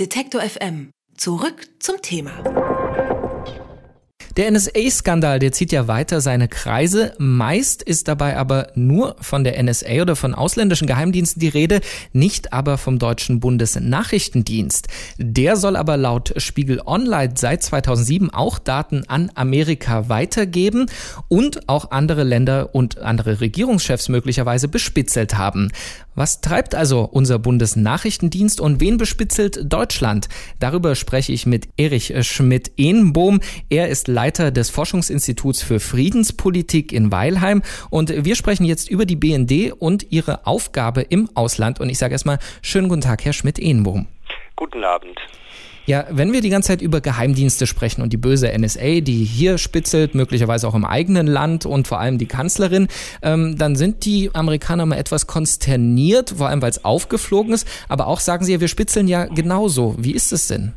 Detektor FM. Zurück zum Thema. Der NSA-Skandal, der zieht ja weiter seine Kreise. Meist ist dabei aber nur von der NSA oder von ausländischen Geheimdiensten die Rede, nicht aber vom deutschen Bundesnachrichtendienst. Der soll aber laut Spiegel Online seit 2007 auch Daten an Amerika weitergeben und auch andere Länder und andere Regierungschefs möglicherweise bespitzelt haben. Was treibt also unser Bundesnachrichtendienst und wen bespitzelt Deutschland? Darüber spreche ich mit Erich Schmidt-Ehnbohm. Er ist Leiter des Forschungsinstituts für Friedenspolitik in Weilheim und wir sprechen jetzt über die BND und ihre Aufgabe im Ausland. Und ich sage erstmal schönen guten Tag, Herr Schmidt-Ehnbohm. Guten Abend. Ja, wenn wir die ganze Zeit über Geheimdienste sprechen und die böse NSA, die hier spitzelt, möglicherweise auch im eigenen Land und vor allem die Kanzlerin, ähm, dann sind die Amerikaner mal etwas konsterniert, vor allem weil es aufgeflogen ist. Aber auch sagen sie ja, wir spitzeln ja genauso. Wie ist es denn?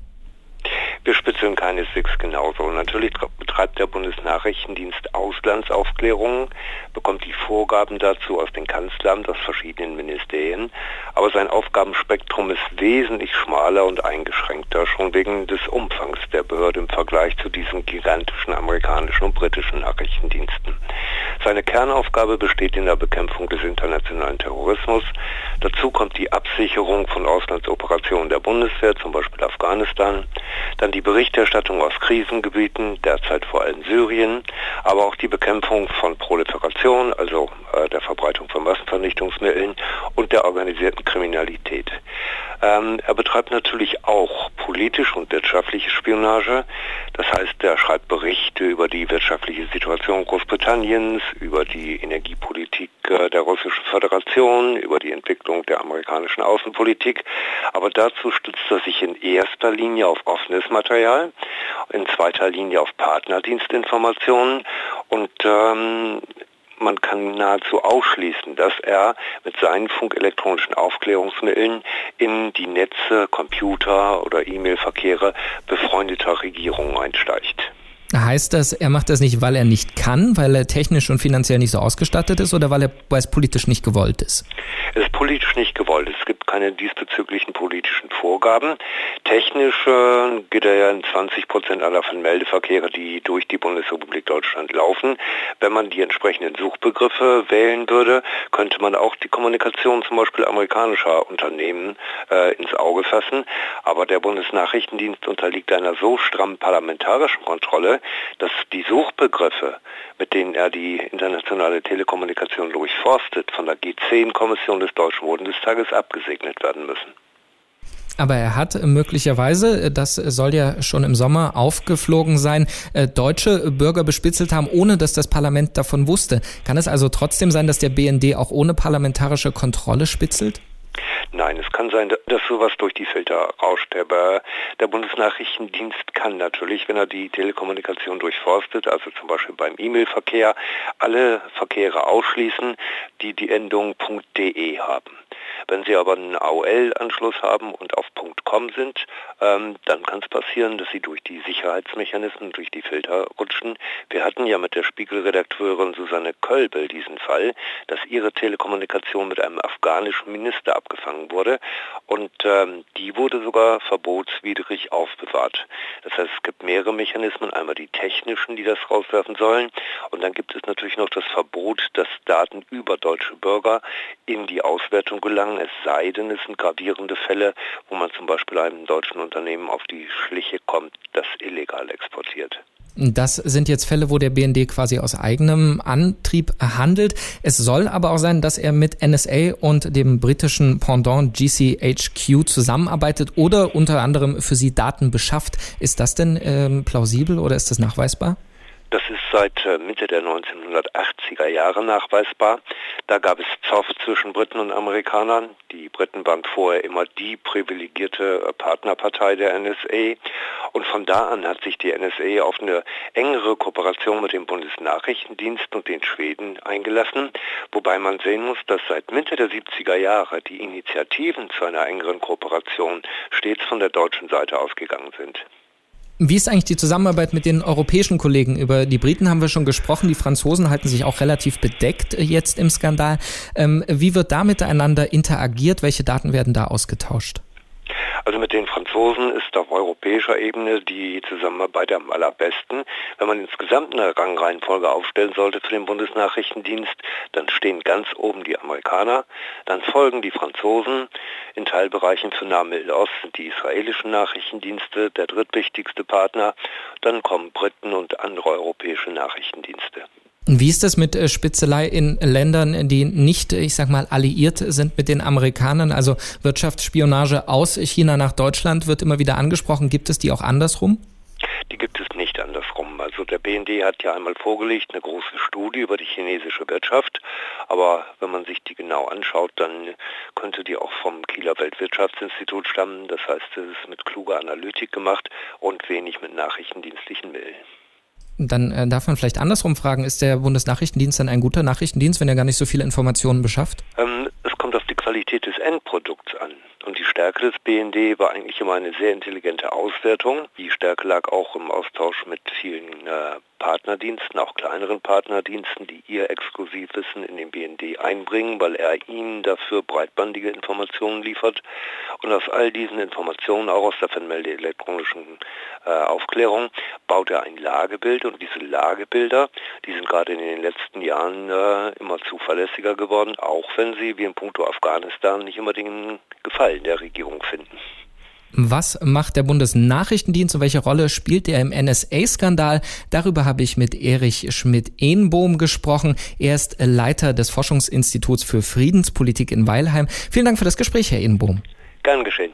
Wir spitzeln keineswegs genauso. Natürlich betreibt der Bundesnachrichtendienst Auslandsaufklärungen, bekommt die Vorgaben dazu aus den Kanzleramt, aus verschiedenen Ministerien, aber sein Aufgabenspektrum ist wesentlich schmaler und eingeschränkter, schon wegen des Umfangs der Behörde im Vergleich zu diesen gigantischen amerikanischen und britischen Nachrichtendiensten. Seine Kernaufgabe besteht in der Bekämpfung des internationalen Terrorismus. Dazu kommt die Absicherung von Auslandsoperationen der Bundeswehr, zum Beispiel Afghanistan, dann die Berichterstattung aus Krisengebieten, derzeit vor allem Syrien, aber auch die Bekämpfung von Proliferation, also äh, der Verbreitung von Massenvernichtungsmitteln und der organisierten Kriminalität. Ähm, er betreibt natürlich auch politische und wirtschaftliche Spionage. Das heißt, er schreibt Berichte über die wirtschaftliche Situation Großbritanniens, über die Energiepolitik äh, der Russischen Föderation, über die Entwicklung der amerikanischen Außenpolitik. Aber dazu stützt er sich in erster Linie auf offenes Material, in zweiter Linie auf Partnerdienstinformationen und ähm, man kann nahezu ausschließen, dass er mit seinen funkelektronischen Aufklärungsmitteln in die Netze, Computer oder E-Mail-Verkehre befreundeter Regierungen einsteigt. Heißt das, er macht das nicht, weil er nicht kann, weil er technisch und finanziell nicht so ausgestattet ist oder weil, er, weil es politisch nicht gewollt ist? Es ist politisch nicht gewollt. Es gibt keine diesbezüglichen politischen Vorgaben. Technisch äh, geht er ja in 20 Prozent aller Meldeverkehre, die durch die Bundesrepublik Deutschland laufen. Wenn man die entsprechenden Suchbegriffe wählen würde, könnte man auch die Kommunikation zum Beispiel amerikanischer Unternehmen äh, ins Auge fassen. Aber der Bundesnachrichtendienst unterliegt einer so strammen parlamentarischen Kontrolle, dass die Suchbegriffe, mit denen er die internationale Telekommunikation durchforstet, von der G10-Kommission des Deutschen Bundestages abgesegnet werden müssen. Aber er hat möglicherweise, das soll ja schon im Sommer aufgeflogen sein, äh, deutsche Bürger bespitzelt haben, ohne dass das Parlament davon wusste. Kann es also trotzdem sein, dass der BND auch ohne parlamentarische Kontrolle spitzelt? Nein, es kann sein, dass sowas durch die Filter rauscht. Aber der Bundesnachrichtendienst kann natürlich, wenn er die Telekommunikation durchforstet, also zum Beispiel beim E-Mail-Verkehr, alle Verkehre ausschließen, die die Endung .de haben. Wenn Sie aber einen AOL-Anschluss haben und auf .com sind, ähm, dann kann es passieren, dass Sie durch die Sicherheitsmechanismen, durch die Filter rutschen. Wir hatten ja mit der Spiegelredakteurin Susanne Kölbel diesen Fall, dass ihre Telekommunikation mit einem afghanischen Minister abgefangen wurde und ähm, die wurde sogar verbotswidrig aufbewahrt. Das heißt, es gibt mehrere Mechanismen, einmal die technischen, die das rauswerfen sollen und dann gibt es natürlich noch das Verbot, dass Daten über deutsche Bürger in die Auswertung gelangen, es sei denn, es sind gravierende Fälle, wo man zum Beispiel einem deutschen Unternehmen auf die Schliche kommt, das illegal exportiert. Das sind jetzt Fälle, wo der BND quasi aus eigenem Antrieb handelt. Es soll aber auch sein, dass er mit NSA und dem britischen Pendant GCHQ zusammenarbeitet oder unter anderem für sie Daten beschafft. Ist das denn ähm, plausibel oder ist das nachweisbar? Seit äh, Mitte der 1980er Jahre nachweisbar. Da gab es Zoff zwischen Briten und Amerikanern. Die Briten waren vorher immer die privilegierte äh, Partnerpartei der NSA. Und von da an hat sich die NSA auf eine engere Kooperation mit dem Bundesnachrichtendienst und den Schweden eingelassen. Wobei man sehen muss, dass seit Mitte der 70er Jahre die Initiativen zu einer engeren Kooperation stets von der deutschen Seite ausgegangen sind. Wie ist eigentlich die Zusammenarbeit mit den europäischen Kollegen? Über die Briten haben wir schon gesprochen. Die Franzosen halten sich auch relativ bedeckt jetzt im Skandal. Ähm, wie wird da miteinander interagiert? Welche Daten werden da ausgetauscht? Also mit den Franzosen ist auf europäischer Ebene die Zusammenarbeit am allerbesten. Wenn man insgesamt eine Rangreihenfolge aufstellen sollte für den Bundesnachrichtendienst, dann stehen ganz oben die Amerikaner, dann folgen die Franzosen, in Teilbereichen für Nahe Ost sind die israelischen Nachrichtendienste der drittwichtigste Partner, dann kommen Briten und andere europäische Nachrichtendienste. Wie ist das mit äh, Spitzelei in Ländern, die nicht, ich sag mal, alliiert sind mit den Amerikanern? Also Wirtschaftsspionage aus China nach Deutschland wird immer wieder angesprochen. Gibt es die auch andersrum? Die gibt es nicht andersrum. Also der BND hat ja einmal vorgelegt eine große Studie über die chinesische Wirtschaft, aber wenn man sich die genau anschaut, dann könnte die auch vom Kieler Weltwirtschaftsinstitut stammen. Das heißt, es ist mit kluger Analytik gemacht und wenig mit nachrichtendienstlichen Mitteln. Dann äh, darf man vielleicht andersrum fragen, ist der Bundesnachrichtendienst dann ein guter Nachrichtendienst, wenn er gar nicht so viele Informationen beschafft? Ähm, es kommt auf die Qualität des Endprodukts an. Und die Stärke des BND war eigentlich immer eine sehr intelligente Auswertung. Die Stärke lag auch im Austausch mit vielen äh, Partnerdiensten, auch kleineren Partnerdiensten, die ihr Exklusivwissen in den BND einbringen, weil er ihnen dafür breitbandige Informationen liefert. Und aus all diesen Informationen, auch aus der Fernmelde elektronischen äh, Aufklärung, baut er ein Lagebild. Und diese Lagebilder, die sind gerade in den letzten Jahren äh, immer zuverlässiger geworden, auch wenn sie, wie im Punkto Afghanistan, nicht immer den Gefallen der Regierung finden. Was macht der Bundesnachrichtendienst und welche Rolle spielt er im NSA-Skandal? Darüber habe ich mit Erich Schmidt-Ehnbohm gesprochen. Er ist Leiter des Forschungsinstituts für Friedenspolitik in Weilheim. Vielen Dank für das Gespräch, Herr Ehnbohm. Gern geschehen.